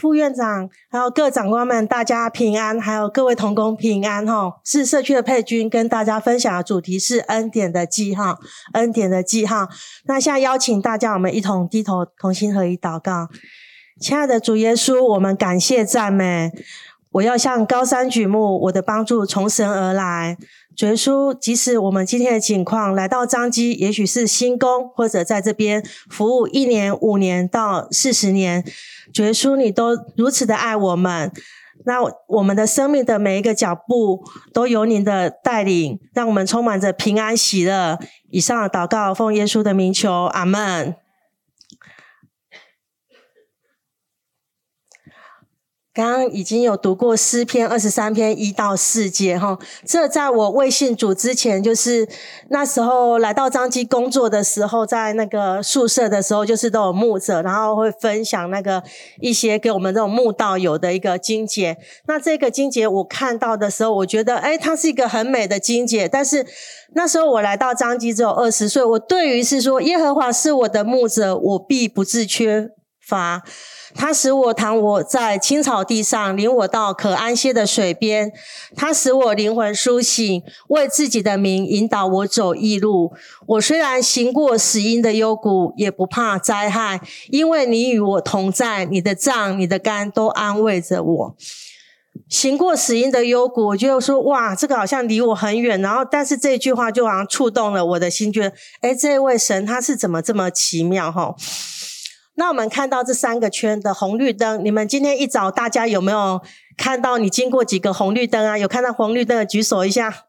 副院长，还有各长官们，大家平安，还有各位同工平安哈。是社区的佩君跟大家分享的主题是恩典的记号，恩典的记号。那现在邀请大家，我们一同低头，同心合一祷告。亲爱的主耶稣，我们感谢赞美。我要向高山举目，我的帮助从神而来。主耶稣，即使我们今天的情况来到彰基，也许是新工，或者在这边服务一年、五年到四十年，主耶稣，你都如此的爱我们。那我们的生命的每一个脚步，都由您的带领，让我们充满着平安喜乐。以上的祷告，奉耶稣的名求，阿门。刚刚已经有读过诗篇二十三篇一到四节哈，这在我未信主之前，就是那时候来到彰基工作的时候，在那个宿舍的时候，就是都有牧者，然后会分享那个一些给我们这种牧道友的一个经节。那这个经节我看到的时候，我觉得诶，它是一个很美的经节。但是那时候我来到彰基只有二十岁，我对于是说耶和华是我的牧者，我必不致缺乏。他使我躺卧在青草地上，领我到可安歇的水边。他使我灵魂苏醒，为自己的名引导我走义路。我虽然行过死荫的幽谷，也不怕灾害，因为你与我同在。你的杖、你的竿都安慰着我。行过死荫的幽谷，我就说哇，这个好像离我很远。然后，但是这句话就好像触动了我的心，觉得诶，这位神他是怎么这么奇妙哈？那我们看到这三个圈的红绿灯，你们今天一早大家有没有看到？你经过几个红绿灯啊？有看到红绿灯的举手一下。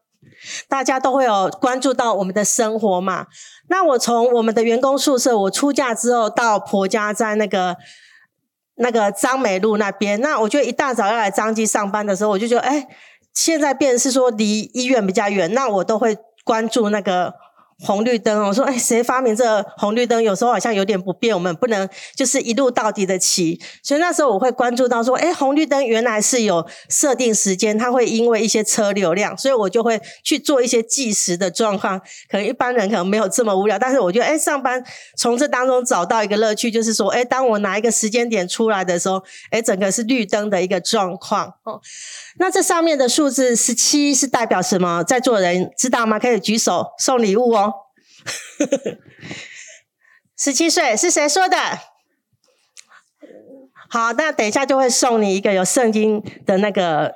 大家都会有关注到我们的生活嘛？那我从我们的员工宿舍，我出嫁之后到婆家，在那个那个张美路那边。那我就一大早要来张记上班的时候，我就觉得，哎，现在变是说离医院比较远，那我都会关注那个。红绿灯，我说，哎，谁发明这个红绿灯？有时候好像有点不便，我们不能就是一路到底的骑。所以那时候我会关注到说，哎，红绿灯原来是有设定时间，它会因为一些车流量，所以我就会去做一些计时的状况。可能一般人可能没有这么无聊，但是我觉得，哎，上班从这当中找到一个乐趣，就是说，哎，当我拿一个时间点出来的时候，哎，整个是绿灯的一个状况。哦，那这上面的数字十七是代表什么？在座人知道吗？可以举手送礼物哦。十七岁是谁说的？好，那等一下就会送你一个有圣经的那个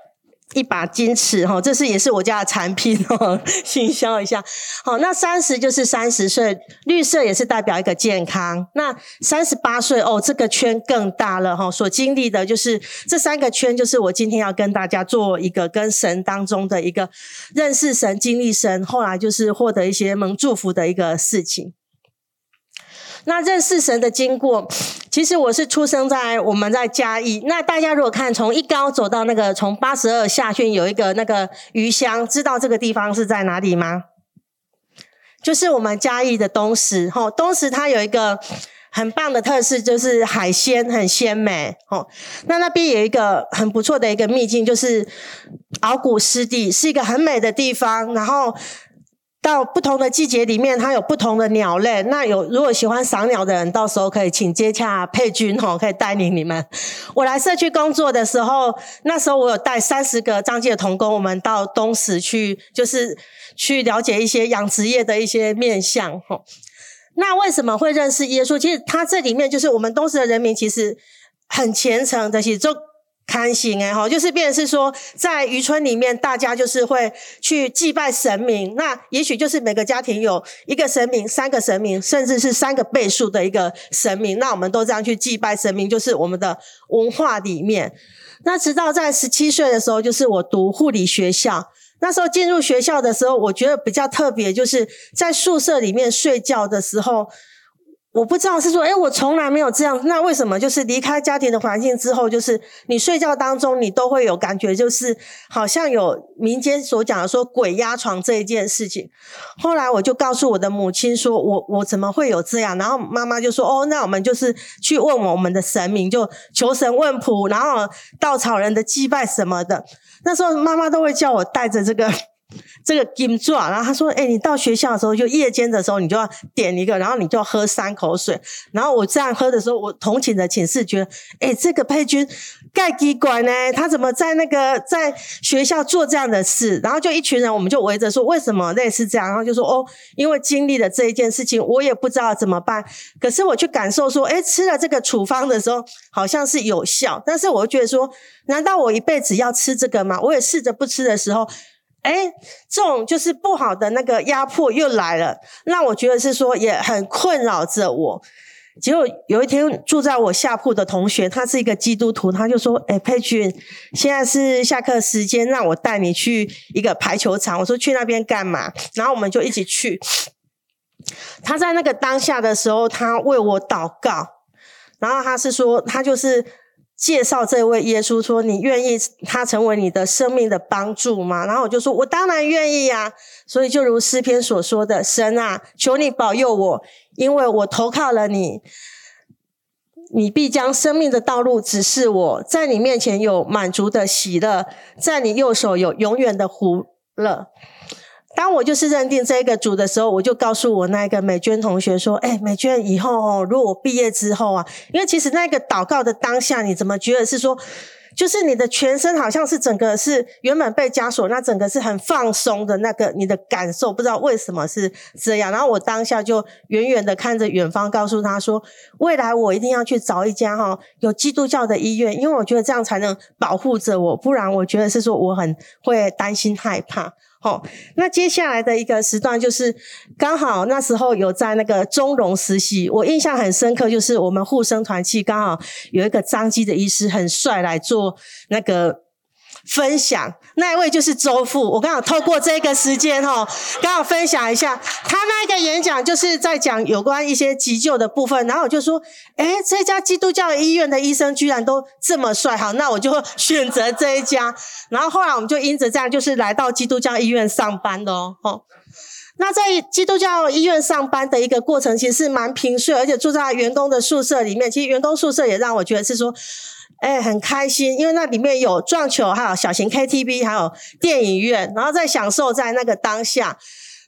一把金尺哈，这是也是我家的产品哦，行销一下。好，那三十就是三十岁，绿色也是代表一个健康。那三十八岁哦，这个圈更大了哈，所经历的就是这三个圈，就是我今天要跟大家做一个跟神当中的一个认识神、经历神，后来就是获得一些蒙祝福的一个事情。那认识神的经过，其实我是出生在我们在嘉义。那大家如果看从一高走到那个从八十二下去有一个那个鱼乡，知道这个地方是在哪里吗？就是我们嘉义的东石。吼，东石它有一个很棒的特色，就是海鲜很鲜美。吼，那那边有一个很不错的一个秘境，就是鳌骨湿地，是一个很美的地方。然后。到不同的季节里面，它有不同的鸟类。那有如果喜欢赏鸟的人，到时候可以请接洽佩君吼，可以带领你们。我来社区工作的时候，那时候我有带三十个彰基的同工，我们到东石去，就是去了解一些养殖业的一些面向吼。那为什么会认识耶稣？其实他这里面就是我们东石的人民，其实很虔诚的，其实就。看行哎哈，就是变是说，在渔村里面，大家就是会去祭拜神明。那也许就是每个家庭有一个神明、三个神明，甚至是三个倍数的一个神明。那我们都这样去祭拜神明，就是我们的文化里面。那直到在十七岁的时候，就是我读护理学校。那时候进入学校的时候，我觉得比较特别，就是在宿舍里面睡觉的时候。我不知道是说，诶，我从来没有这样。那为什么就是离开家庭的环境之后，就是你睡觉当中，你都会有感觉，就是好像有民间所讲的说鬼压床这一件事情。后来我就告诉我的母亲说，我我怎么会有这样？然后妈妈就说，哦，那我们就是去问我们的神明，就求神问卜，然后稻草人的祭拜什么的。那时候妈妈都会叫我带着这个这个金爪，然后他说：“哎、你到学校的时候，就夜间的时候，你就要点一个，然后你就喝三口水。然后我这样喝的时候，我同寝的寝室觉得，哎、欸，这个佩君盖机管呢，他怎么在那个在学校做这样的事？然后就一群人，我们就围着说，为什么类似这样？然后就说，哦，因为经历了这一件事情，我也不知道怎么办。可是我去感受说，哎、吃了这个处方的时候，好像是有效。但是我觉得说，难道我一辈子要吃这个吗？我也试着不吃的时候。”哎，这种就是不好的那个压迫又来了，让我觉得是说也很困扰着我。结果有一天住在我下铺的同学，他是一个基督徒，他就说：“哎，佩君，现在是下课时间，让我带你去一个排球场。”我说：“去那边干嘛？”然后我们就一起去。他在那个当下的时候，他为我祷告，然后他是说，他就是。介绍这位耶稣说：“你愿意他成为你的生命的帮助吗？”然后我就说：“我当然愿意呀！”所以就如诗篇所说的：“神啊，求你保佑我，因为我投靠了你。你必将生命的道路指示我，在你面前有满足的喜乐，在你右手有永远的福乐。”当我就是认定这个主的时候，我就告诉我那个美娟同学说：“哎，美娟，以后哦，如果我毕业之后啊，因为其实那个祷告的当下，你怎么觉得是说，就是你的全身好像是整个是原本被枷锁，那整个是很放松的那个你的感受，不知道为什么是这样。然后我当下就远远的看着远方，告诉他说，未来我一定要去找一家哈有基督教的医院，因为我觉得这样才能保护着我，不然我觉得是说我很会担心害怕。”哦，那接下来的一个时段就是刚好那时候有在那个中融实习，我印象很深刻，就是我们护生团契刚好有一个张基的医师很帅来做那个。分享那一位就是周副，我刚好透过这个时间哈，刚好分享一下他那个演讲，就是在讲有关一些急救的部分。然后我就说，哎，这家基督教医院的医生居然都这么帅，好，那我就选择这一家。然后后来我们就因着这样，就是来到基督教医院上班的哦。那在基督教医院上班的一个过程，其实是蛮平顺，而且住在员工的宿舍里面。其实员工宿舍也让我觉得是说。哎，很开心，因为那里面有撞球，还有小型 KTV，还有电影院，然后在享受在那个当下。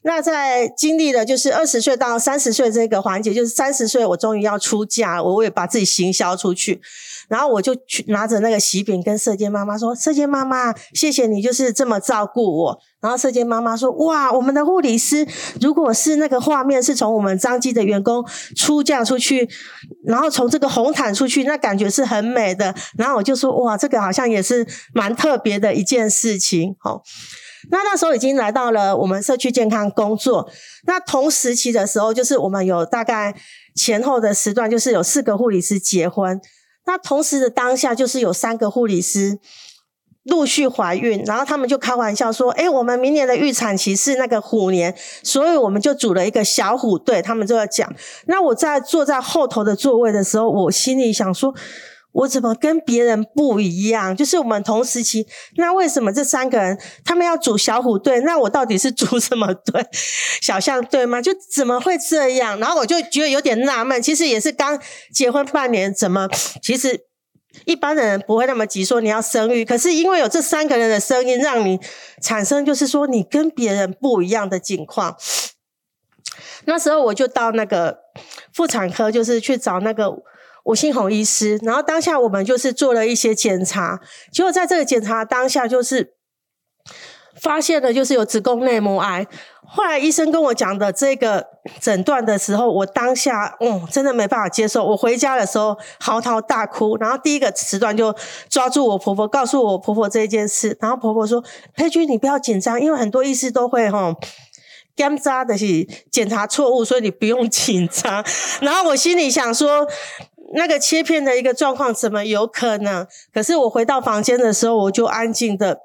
那在经历了就是二十岁到三十岁这个环节，就是三十岁我终于要出嫁，我也把自己行销出去。然后我就去拿着那个喜饼跟舍监妈妈说：“舍监妈妈，谢谢你，就是这么照顾我。”然后舍监妈妈说：“哇，我们的护理师，如果是那个画面是从我们彰基的员工出嫁出去，然后从这个红毯出去，那感觉是很美的。”然后我就说：“哇，这个好像也是蛮特别的一件事情。”好，那那时候已经来到了我们社区健康工作。那同时期的时候，就是我们有大概前后的时段，就是有四个护理师结婚。那同时的当下，就是有三个护理师陆续怀孕，然后他们就开玩笑说：“诶，我们明年的预产期是那个虎年，所以我们就组了一个小虎队。”他们就要讲。那我在坐在后头的座位的时候，我心里想说。我怎么跟别人不一样？就是我们同时期，那为什么这三个人他们要组小虎队？那我到底是组什么队？小象队吗？就怎么会这样？然后我就觉得有点纳闷。其实也是刚结婚半年，怎么其实一般的人不会那么急说你要生育，可是因为有这三个人的声音，让你产生就是说你跟别人不一样的境况。那时候我就到那个妇产科，就是去找那个。吴新红医师，然后当下我们就是做了一些检查，结果在这个检查当下就是发现了就是有子宫内膜癌。后来医生跟我讲的这个诊断的时候，我当下嗯真的没办法接受。我回家的时候嚎啕大哭，然后第一个时段就抓住我婆婆，告诉我婆婆这件事。然后婆婆说：“佩君，你不要紧张，因为很多医师都会吼检查的是检查错误，所以你不用紧张。” 然后我心里想说。那个切片的一个状况怎么有可能？可是我回到房间的时候，我就安静的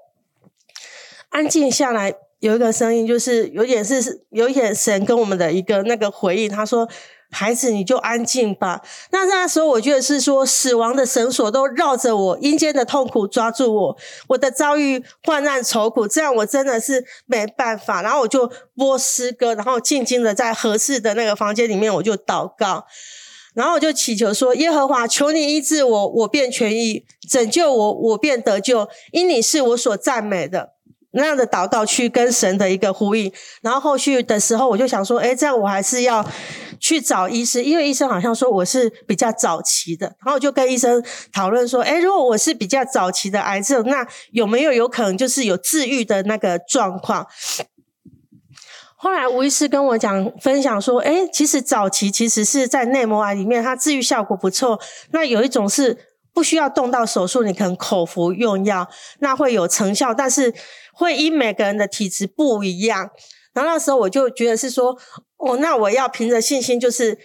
安静下来，有一个声音，就是有点是有一点神跟我们的一个那个回应。他说：“孩子，你就安静吧。”那那时候我觉得是说，死亡的绳索都绕着我，阴间的痛苦抓住我，我的遭遇患难愁苦，这样我真的是没办法。然后我就播诗歌，然后静静的在合适的那个房间里面，我就祷告。然后我就祈求说：“耶和华，求你医治我，我便痊愈；拯救我，我便得救。因你是我所赞美的。”那样的祷告去跟神的一个呼应。然后后续的时候，我就想说，诶，这样我还是要去找医师，因为医生好像说我是比较早期的。然后我就跟医生讨论说，诶，如果我是比较早期的癌症，那有没有有可能就是有治愈的那个状况？后来吴医师跟我讲分享说，诶，其实早期其实是在内膜癌里面，它治愈效果不错。那有一种是不需要动到手术，你可能口服用药，那会有成效，但是会因每个人的体质不一样。然后那时候我就觉得是说，哦，那我要凭着信心，就是。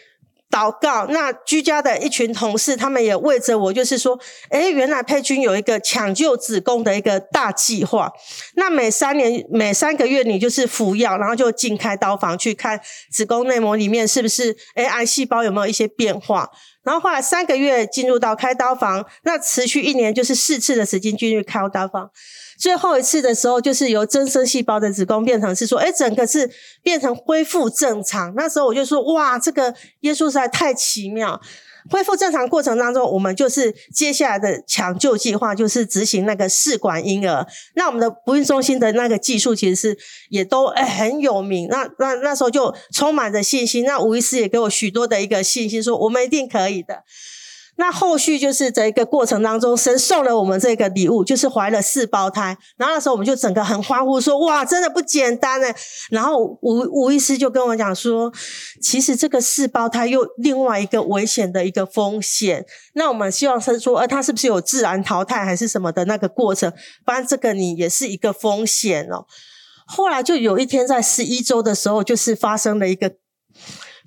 祷告，那居家的一群同事，他们也为着我，就是说，诶，原来佩君有一个抢救子宫的一个大计划。那每三年、每三个月，你就是服药，然后就进开刀房去看子宫内膜里面是不是，诶，癌细胞有没有一些变化。然后后来三个月进入到开刀房，那持续一年就是四次的时间进入开刀房。最后一次的时候，就是由增生细胞的子宫变成是说，哎，整个是变成恢复正常。那时候我就说，哇，这个耶稣实在太奇妙！恢复正常过程当中，我们就是接下来的抢救计划，就是执行那个试管婴儿。那我们的不孕中心的那个技术其实是也都诶很有名。那那那时候就充满着信心。那吴医师也给我许多的一个信心，说我们一定可以的。那后续就是这一个过程当中，神送了我们这个礼物，就是怀了四胞胎。然后那时候我们就整个很欢呼说，哇，真的不简单呢。然后吴吴医师就跟我讲说，其实这个四胞胎又另外一个危险的一个风险。那我们希望是说，呃，他是不是有自然淘汰还是什么的那个过程？不然这个你也是一个风险哦。后来就有一天在十一周的时候，就是发生了一个。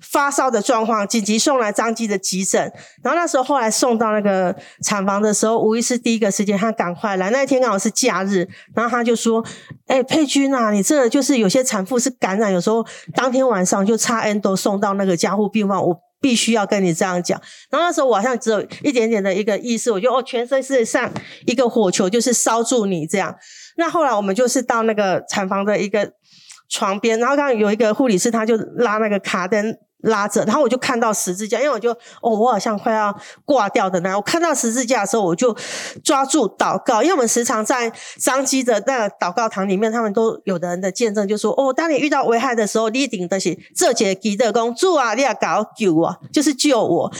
发烧的状况，紧急送来张基的急诊。然后那时候后来送到那个产房的时候，无疑是第一个时间他赶快来。那一天刚好是假日，然后他就说：“哎、佩君啊，你这就是有些产妇是感染，有时候当天晚上就插 endo 送到那个加护病房，我必须要跟你这样讲。”然后那时候我好像只有一点点的一个意识，我就哦，全身是像一个火球，就是烧住你这样。那后来我们就是到那个产房的一个床边，然后刚刚有一个护理师，他就拉那个卡灯。拉着，然后我就看到十字架，因为我就哦，我好像快要挂掉的那。我看到十字架的时候，我就抓住祷告，因为我们时常在彰基的那个祷告堂里面，他们都有的人的见证就说：哦，当你遇到危害的时候，你一定得是这节基督公主啊，你要搞救我，就是救我。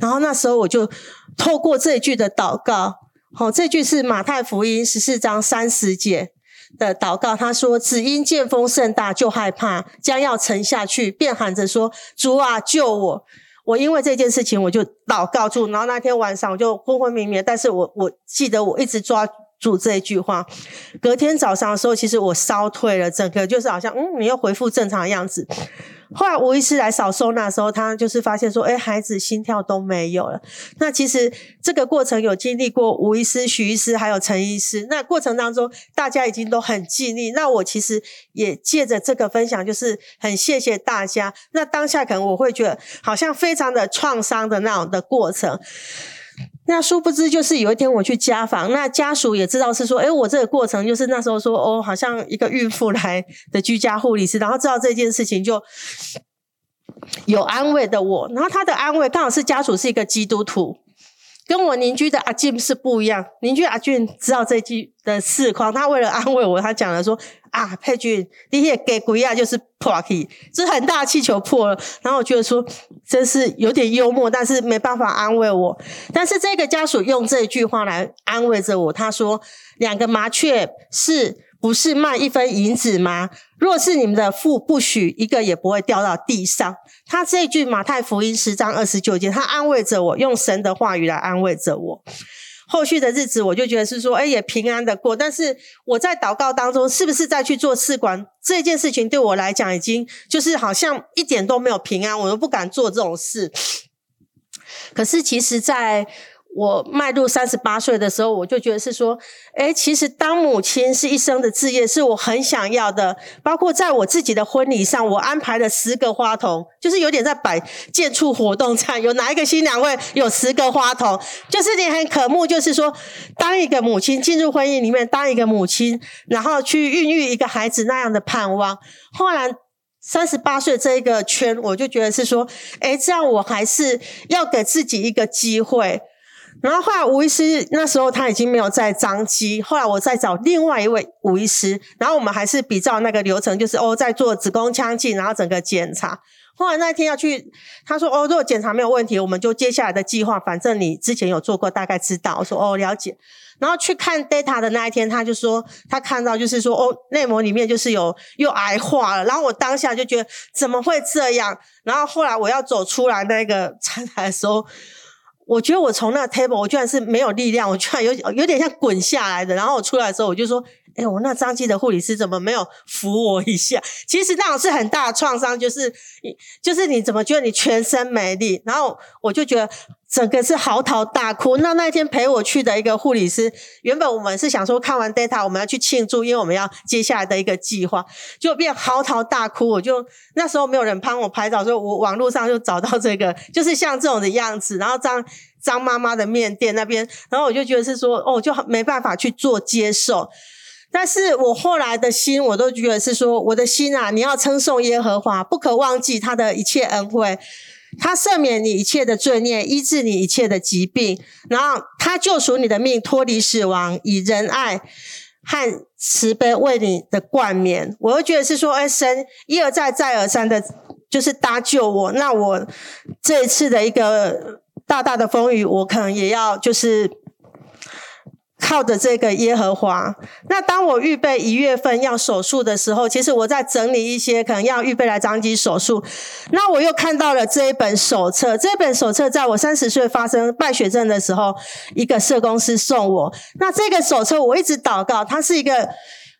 然后那时候我就透过这句的祷告，好、哦，这句是马太福音十四章三十节。的祷告，他说：“只因见风甚大，就害怕，将要沉下去，便喊着说：‘主啊，救我！’我因为这件事情，我就祷告住。然后那天晚上我就昏昏迷迷，但是我我记得我一直抓住这一句话。隔天早上的时候，其实我烧退了，整个就是好像嗯，你又恢复正常的样子。”后来吴医师来扫收纳的时候，他就是发现说：“哎，孩子心跳都没有了。”那其实这个过程有经历过吴医师、许医师还有陈医师。那过程当中，大家已经都很尽力。那我其实也借着这个分享，就是很谢谢大家。那当下可能我会觉得好像非常的创伤的那种的过程。那殊不知，就是有一天我去家访，那家属也知道是说，诶，我这个过程就是那时候说，哦，好像一个孕妇来的居家护理师，然后知道这件事情，就有安慰的我，然后他的安慰刚好是家属是一个基督徒。跟我邻居的阿俊是不一样，邻居阿俊知道这句的事况，他为了安慰我，他讲了说：“啊，佩君，你也给鬼啊，就是破气，这很大气球破了。”然后我觉得说，真是有点幽默，但是没办法安慰我。但是这个家属用这句话来安慰着我，他说：“两个麻雀是。”不是卖一分银子吗？若是你们的父不许，一个也不会掉到地上。他这句马太福音十章二十九节，他安慰着我，用神的话语来安慰着我。后续的日子，我就觉得是说，哎，也平安的过。但是我在祷告当中，是不是再去做试管这件事情，对我来讲，已经就是好像一点都没有平安，我都不敢做这种事。可是其实，在我迈入三十八岁的时候，我就觉得是说，诶，其实当母亲是一生的志业，是我很想要的。包括在我自己的婚礼上，我安排了十个花童，就是有点在摆接触活动上，有哪一个新娘会有十个花童？就是你很渴慕，就是说，当一个母亲进入婚姻里面，当一个母亲，然后去孕育一个孩子那样的盼望。后来三十八岁这一个圈，我就觉得是说，诶，这样我还是要给自己一个机会。然后后来吴医师那时候他已经没有在张机，后来我再找另外一位吴医师，然后我们还是比照那个流程，就是哦在做子宫腔镜，然后整个检查。后来那一天要去，他说哦如果检查没有问题，我们就接下来的计划，反正你之前有做过，大概知道。我说哦了解。然后去看 data 的那一天，他就说他看到就是说哦内膜里面就是有又癌化了。然后我当下就觉得怎么会这样？然后后来我要走出来那个 餐台的时候。我觉得我从那 table，我居然是没有力量，我居然有有点像滚下来的。然后我出来的时候，我就说：“哎，我那张机的护理师怎么没有扶我一下？”其实那种是很大的创伤，就是就是你怎么觉得你全身没力？然后我就觉得。整个是嚎啕大哭。那那天陪我去的一个护理师，原本我们是想说看完 data 我们要去庆祝，因为我们要接下来的一个计划，就变嚎啕大哭。我就那时候没有人帮我拍照，所以我网络上就找到这个，就是像这种的样子。然后张张妈妈的面店那边，然后我就觉得是说，哦，就没办法去做接受。但是我后来的心，我都觉得是说，我的心啊，你要称颂耶和华，不可忘记他的一切恩惠。他赦免你一切的罪孽，医治你一切的疾病，然后他救赎你的命，脱离死亡，以仁爱和慈悲为你的冠冕。我又觉得是说，哎，神一而再，再而三的，就是搭救我。那我这一次的一个大大的风雨，我可能也要就是。靠着这个耶和华。那当我预备一月份要手术的时候，其实我在整理一些可能要预备来张机手术。那我又看到了这一本手册，这本手册在我三十岁发生败血症的时候，一个社工师送我。那这个手册我一直祷告，它是一个。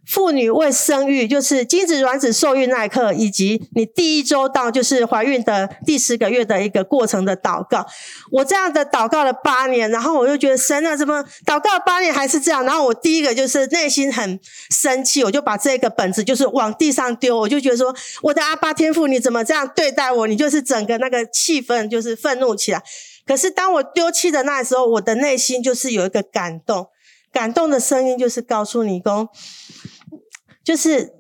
妇女为生育，就是精子卵子受孕那一刻，以及你第一周到就是怀孕的第十个月的一个过程的祷告。我这样的祷告了八年，然后我就觉得神啊，怎么祷告八年还是这样？然后我第一个就是内心很生气，我就把这个本子就是往地上丢，我就觉得说，我的阿爸天父，你怎么这样对待我？你就是整个那个气氛就是愤怒起来。可是当我丢弃的那时候，我的内心就是有一个感动，感动的声音就是告诉你公。就是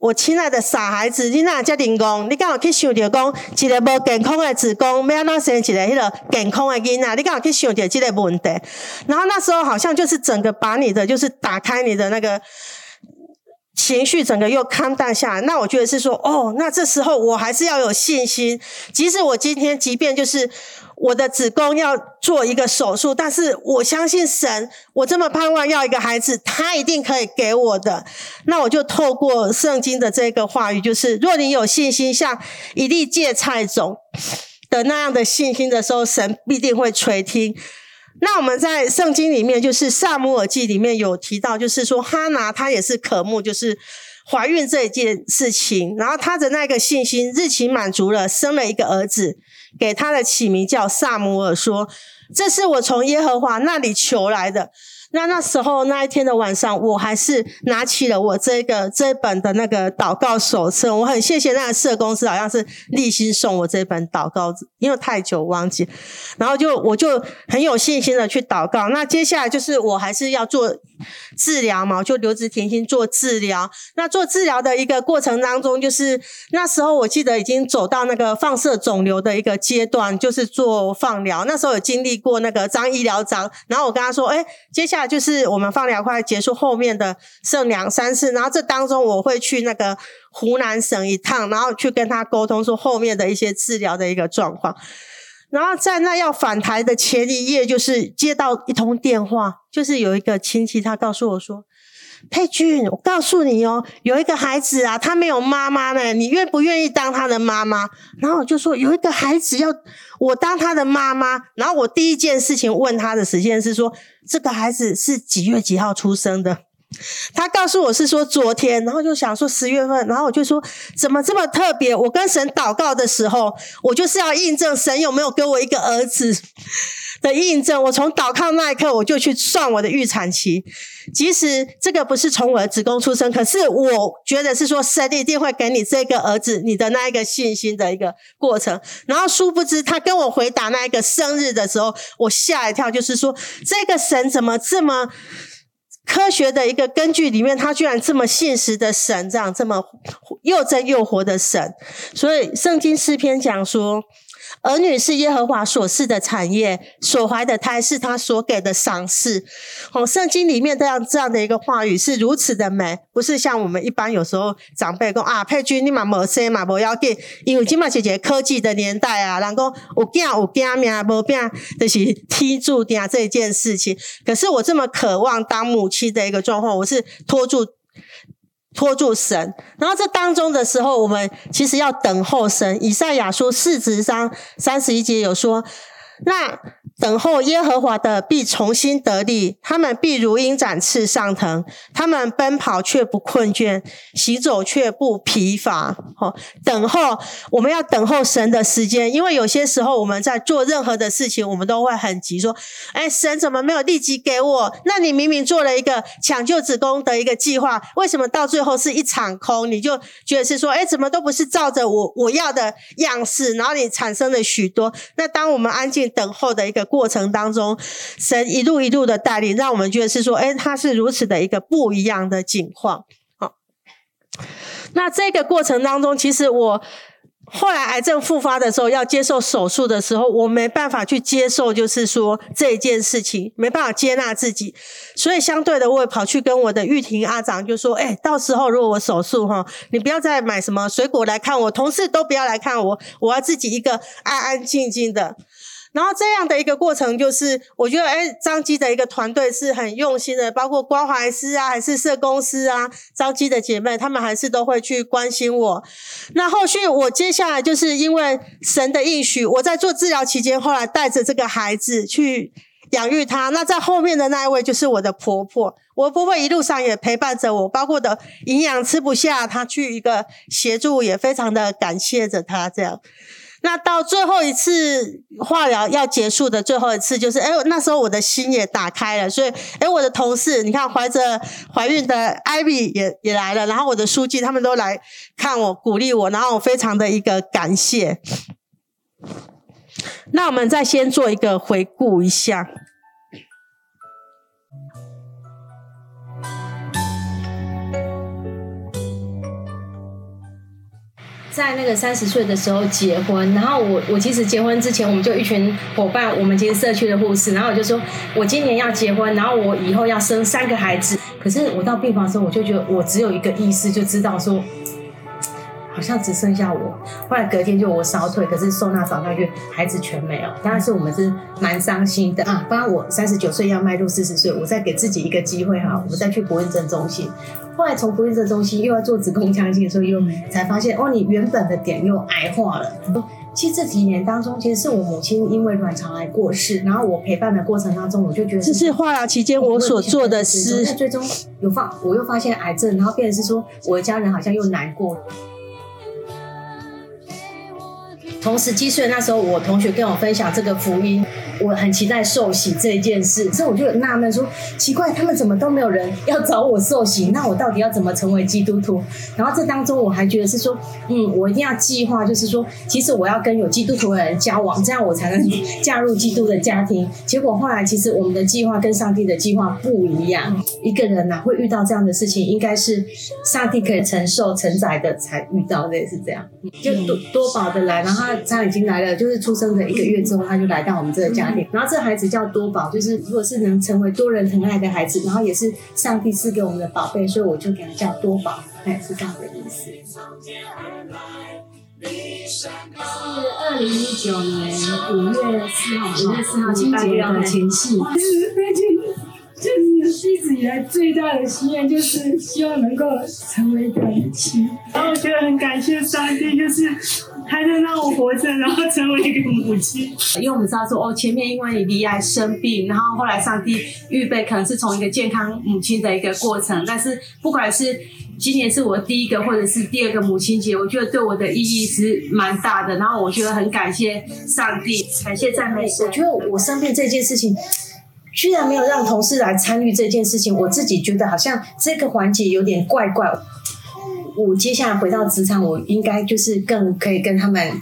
我亲爱的傻孩子，你哪只灵光？你刚好去想着讲一个无健康的子宫，要那生一个迄个健康的囡仔？你刚好去想着这个问题，然后那时候好像就是整个把你的就是打开你的那个。情绪整个又 calm down 下来，那我觉得是说，哦，那这时候我还是要有信心，即使我今天即便就是我的子宫要做一个手术，但是我相信神，我这么盼望要一个孩子，他一定可以给我的。那我就透过圣经的这个话语，就是若你有信心，像以利芥菜种的那样的信心的时候，神必定会垂听。那我们在圣经里面，就是撒母耳记里面有提到，就是说哈拿她也是渴慕，就是怀孕这一件事情。然后她的那个信心日期满足了，生了一个儿子，给他的起名叫撒母耳，说：“这是我从耶和华那里求来的。”那那时候那一天的晚上，我还是拿起了我这个这本的那个祷告手册。我很谢谢那个社公司，好像是立心送我这本祷告，因为太久忘记。然后就我就很有信心的去祷告。那接下来就是我还是要做治疗嘛，就留职停薪做治疗。那做治疗的一个过程当中，就是那时候我记得已经走到那个放射肿瘤的一个阶段，就是做放疗。那时候有经历过那个张医疗长，然后我跟他说：“哎，接下来。”就是我们放疗快结束，后面的剩两三次，然后这当中我会去那个湖南省一趟，然后去跟他沟通说后面的一些治疗的一个状况。然后在那要返台的前一夜，就是接到一通电话，就是有一个亲戚他告诉我说：“佩君，我告诉你哦，有一个孩子啊，他没有妈妈呢，你愿不愿意当他的妈妈？”然后我就说：“有一个孩子要我当他的妈妈。”然后我第一件事情问他的时间是说。这个孩子是几月几号出生的？他告诉我是说昨天，然后就想说十月份，然后我就说怎么这么特别？我跟神祷告的时候，我就是要印证神有没有给我一个儿子的印证。我从祷告那一刻，我就去算我的预产期，即使这个不是从我的子宫出生，可是我觉得是说神一定会给你这个儿子，你的那一个信心的一个过程。然后殊不知，他跟我回答那一个生日的时候，我吓一跳，就是说这个神怎么这么。科学的一个根据里面，他居然这么信实的神，这样这么又真又活的神。所以圣经诗篇讲说：“儿女是耶和华所赐的产业，所怀的胎是他所给的赏赐。哦，圣经里面这样这样的一个话语是如此的美，不是像我们一般有时候长辈讲啊，佩君你嘛没生嘛，不要紧，因为今嘛姐姐科技的年代啊，人讲有囝有囝命，无囝就是天注定这件事情。可是我这么渴望当母亲的一个状况，我是拖住。拖住神，然后这当中的时候，我们其实要等候神。以赛亚书四十章三十一节有说，那。等候耶和华的必重新得力，他们必如鹰展翅上腾，他们奔跑却不困倦，行走却不疲乏。哦，等候，我们要等候神的时间，因为有些时候我们在做任何的事情，我们都会很急，说：“哎，神怎么没有立即给我？那你明明做了一个抢救子宫的一个计划，为什么到最后是一场空？你就觉得是说，哎，怎么都不是照着我我要的样式，然后你产生了许多。那当我们安静等候的一个。过程当中，神一路一路的带领，让我们觉得是说，哎，他是如此的一个不一样的境况。好，那这个过程当中，其实我后来癌症复发的时候，要接受手术的时候，我没办法去接受，就是说这件事情没办法接纳自己，所以相对的，我也跑去跟我的玉婷阿长就说，哎，到时候如果我手术哈，你不要再买什么水果来看我，同事都不要来看我，我要自己一个安安静静的。然后这样的一个过程，就是我觉得，哎，彰基的一个团队是很用心的，包括关怀师啊，还是社工师啊，彰基的姐妹，她们还是都会去关心我。那后续我接下来就是因为神的应许，我在做治疗期间，后来带着这个孩子去养育他。那在后面的那一位就是我的婆婆，我婆婆一路上也陪伴着我，包括的营养吃不下，她去一个协助，也非常的感谢着她这样。那到最后一次化疗要结束的最后一次，就是哎，那时候我的心也打开了，所以哎，我的同事，你看怀着怀孕的艾米也也来了，然后我的书记他们都来看我，鼓励我，然后我非常的一个感谢。那我们再先做一个回顾一下。在那个三十岁的时候结婚，然后我我其实结婚之前，我们就一群伙伴，我们其实社区的护士，然后我就说，我今年要结婚，然后我以后要生三个孩子。可是我到病房的时候，我就觉得我只有一个意识，就知道说。好像只剩下我，后来隔天就我烧退，可是收纳找上去，孩子全没有。当然是我们是蛮伤心的啊！当然我三十九岁要迈入四十岁，我再给自己一个机会哈，我再去不孕症中心。后来从不孕症中心又要做子宫腔镜所以，又才发现哦，你原本的点又癌化了。其实这几年当中，其实是我母亲因为卵巢癌过世，然后我陪伴的过程当中，我就觉得这是化疗期间我所做的事。那最终有发，我又发现癌症，然后变成是说我的家人好像又难过。从十七岁那时候，我同学跟我分享这个福音，我很期待受洗这一件事，所以我就纳闷说，奇怪，他们怎么都没有人要找我受洗？那我到底要怎么成为基督徒？然后这当中我还觉得是说，嗯，我一定要计划，就是说，其实我要跟有基督徒的人交往，这样我才能嫁入基督的家庭。结果后来，其实我们的计划跟上帝的计划不一样。一个人呐，会遇到这样的事情，应该是上帝可以承受承载的才遇到的，是这样，就多多宝的来，然后。他已经来了，就是出生的一个月之后，他就来到我们这个家庭。然后这孩子叫多宝，就是如果是能成为多人疼爱的孩子，然后也是上帝赐给我们的宝贝，所以我就给他叫多宝，哎，是这样的意思。是二零一九年五月四号，五月四号清明节的前夕。就是一直以来最大的心愿，就是希望能够成为一个母亲。然后我觉得很感谢上帝，就是还能让我活着，然后成为一个母亲。因为我们知道说，哦，前面因为你罹癌生病，然后后来上帝预备可能是从一个健康母亲的一个过程。但是不管是今年是我第一个或者是第二个母亲节，我觉得对我的意义是蛮大的。然后我觉得很感谢上帝，感谢赞美神。我觉得我生病这件事情。居然没有让同事来参与这件事情，我自己觉得好像这个环节有点怪怪。我接下来回到职场，我应该就是更可以跟他们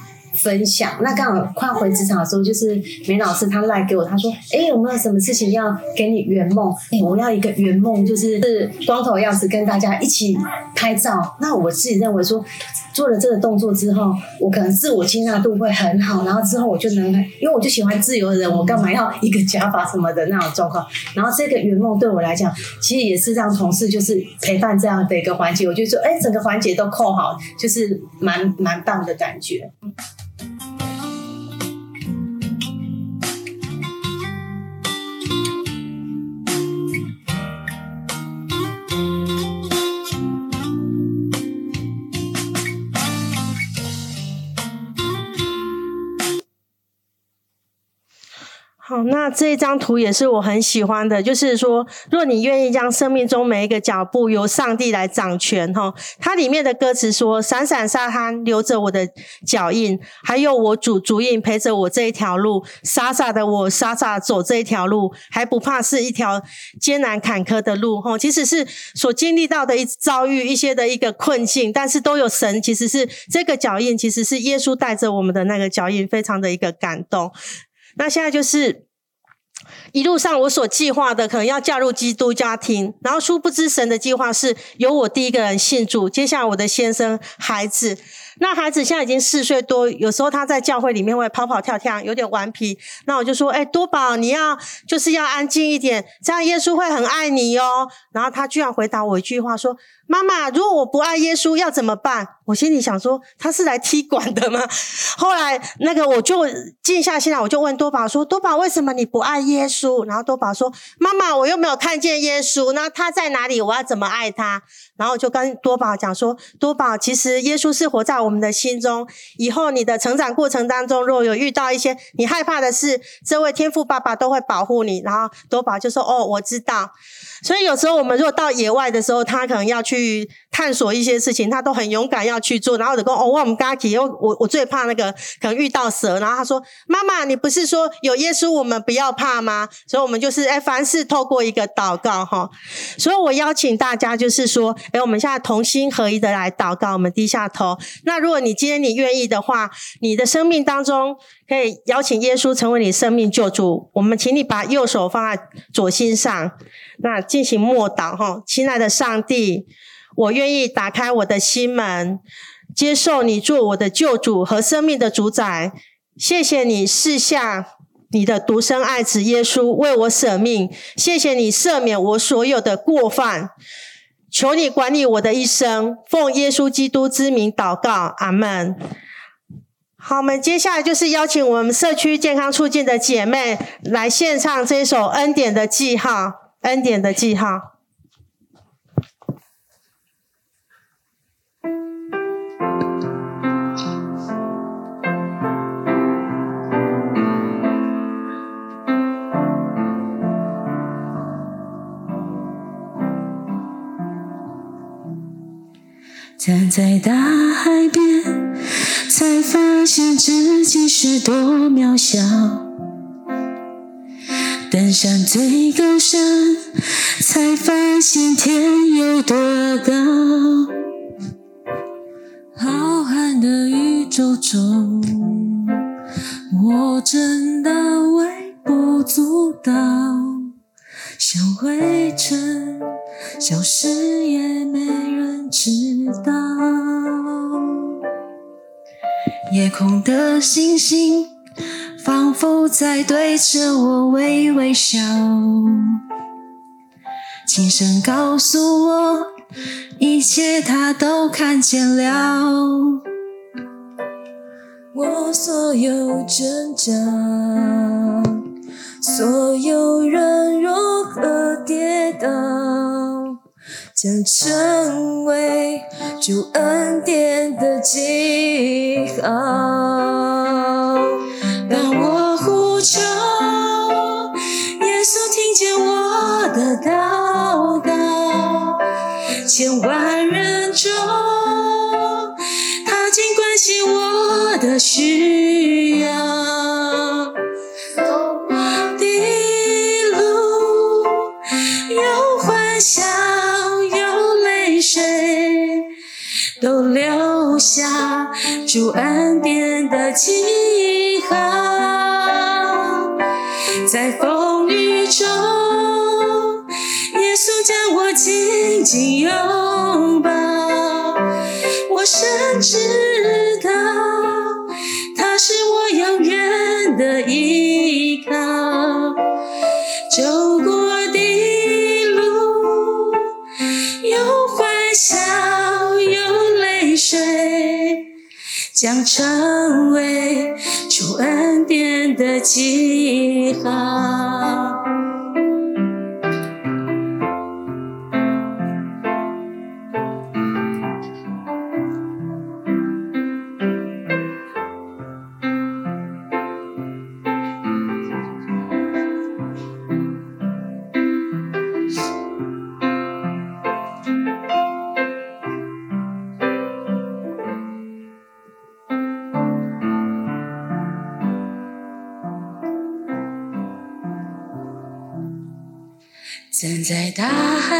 分享。那刚好快回职场的时候，就是梅老师他赖给我，他说：“哎，有没有什么事情要给你圆梦？哎，我要一个圆梦，就是是光头样子跟大家一起拍照。”那我自己认为说，做了这个动作之后，我可能自我接纳度会很好，然后之后我就能，因为我就喜欢自由的人，我干嘛要一个假发什么的那种状况？然后这个圆梦对我来讲，其实也是让同事就是陪伴这样的一个环节，我就说，哎，整个环节都扣好，就是蛮蛮棒的感觉。Bye. 那这一张图也是我很喜欢的，就是说，若你愿意将生命中每一个脚步由上帝来掌权，哈，它里面的歌词说：“闪闪沙滩留着我的脚印，还有我主足印陪着我这一条路，傻傻的我傻傻走这一条路，还不怕是一条艰难坎坷的路，哈，其实是所经历到的一遭遇一些的一个困境，但是都有神，其实是这个脚印，其实是耶稣带着我们的那个脚印，非常的一个感动。”那现在就是一路上我所计划的，可能要嫁入基督家庭，然后殊不知神的计划是由我第一个人信主，接下来我的先生、孩子。那孩子现在已经四岁多，有时候他在教会里面会跑跑跳跳，有点顽皮。那我就说：“哎，多宝，你要就是要安静一点，这样耶稣会很爱你哦。”然后他居然回答我一句话说。妈妈，如果我不爱耶稣要怎么办？我心里想说，他是来踢馆的吗？后来那个我就静下心来，我就问多宝说：“多宝，为什么你不爱耶稣？”然后多宝说：“妈妈，我又没有看见耶稣，那他在哪里？我要怎么爱他？”然后就跟多宝讲说：“多宝，其实耶稣是活在我们的心中。以后你的成长过程当中，若有遇到一些你害怕的事，这位天父爸爸都会保护你。”然后多宝就说：“哦，我知道。”所以有时候我们如果到野外的时候，他可能要去探索一些事情，他都很勇敢要去做。然后就跟哦，我们嘎奇，我我最怕那个可能遇到蛇。然后他说：“妈妈，你不是说有耶稣，我们不要怕吗？”所以，我们就是哎，凡事透过一个祷告哈。所以我邀请大家就是说，哎，我们现在同心合一的来祷告，我们低下头。那如果你今天你愿意的话，你的生命当中可以邀请耶稣成为你生命救主。我们请你把右手放在左心上。那进行默祷哈，亲爱的上帝，我愿意打开我的心门，接受你做我的救主和生命的主宰。谢谢你赐下你的独生爱子耶稣为我舍命，谢谢你赦免我所有的过犯。求你管理我的一生，奉耶稣基督之名祷告，阿门。好，我们接下来就是邀请我们社区健康促进的姐妹来献唱这首恩典的记号。恩典的记号。站在大海边，才发现自己是多渺小。登上最高山，才发现天有多高。的星星。仿佛在对着我微微笑，轻声告诉我，一切他都看见了。我所有挣扎，所有人如何跌倒，将成为主恩典的记号。当我呼求，耶稣听见我的祷告，千万人中，他竟关心我的需主恩典的记号，在风雨中，耶稣将我紧紧拥抱，我深知将成为主恩典的记号。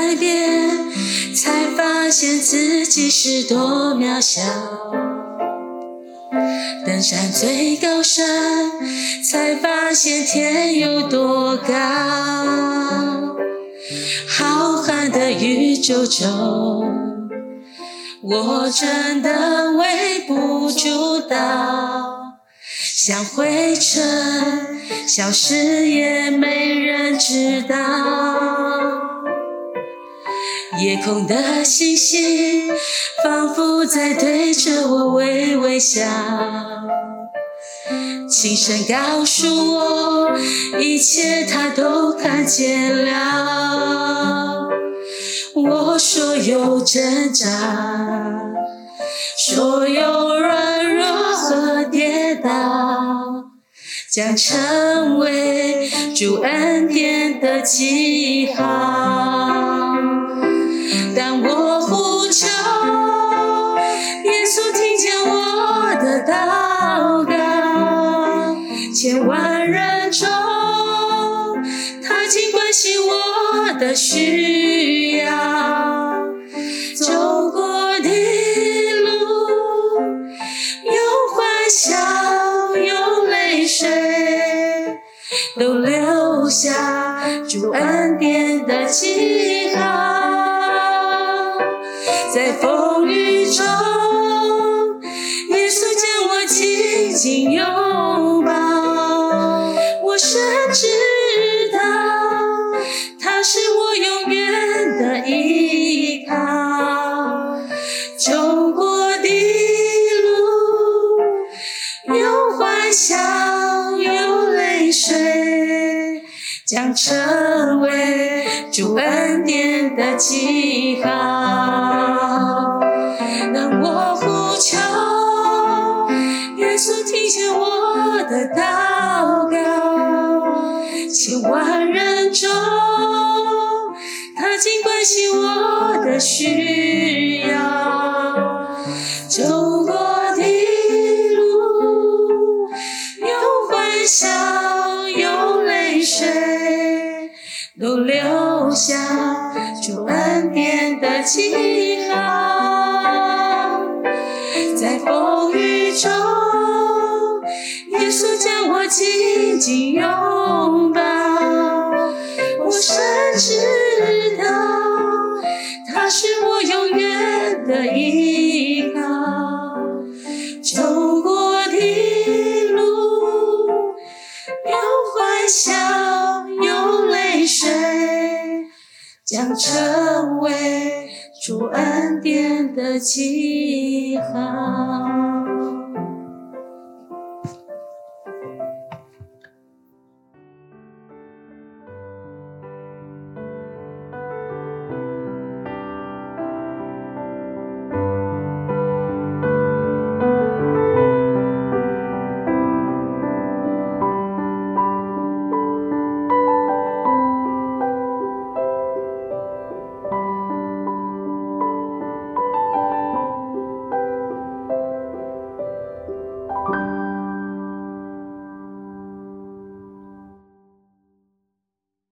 改变，才发现自己是多渺小；登上最高山，才发现天有多高。浩瀚的宇宙中，我真的微不足道，像灰尘，消失也没人知道。夜空的星星，仿佛在对着我微微笑，轻声告诉我，一切它都看见了。我所有挣扎，所有软弱和跌倒，将成为主恩典的记号。千万人中，他尽关心我的需要。走过的路，有欢笑，有泪水，都留下主恩典的记号。在风雨中，耶稣将我紧紧拥起我的需要。走过的路，有欢笑，有泪水，都留下主恩典的记号。在风雨中。耶稣将我紧紧拥抱，我深知的依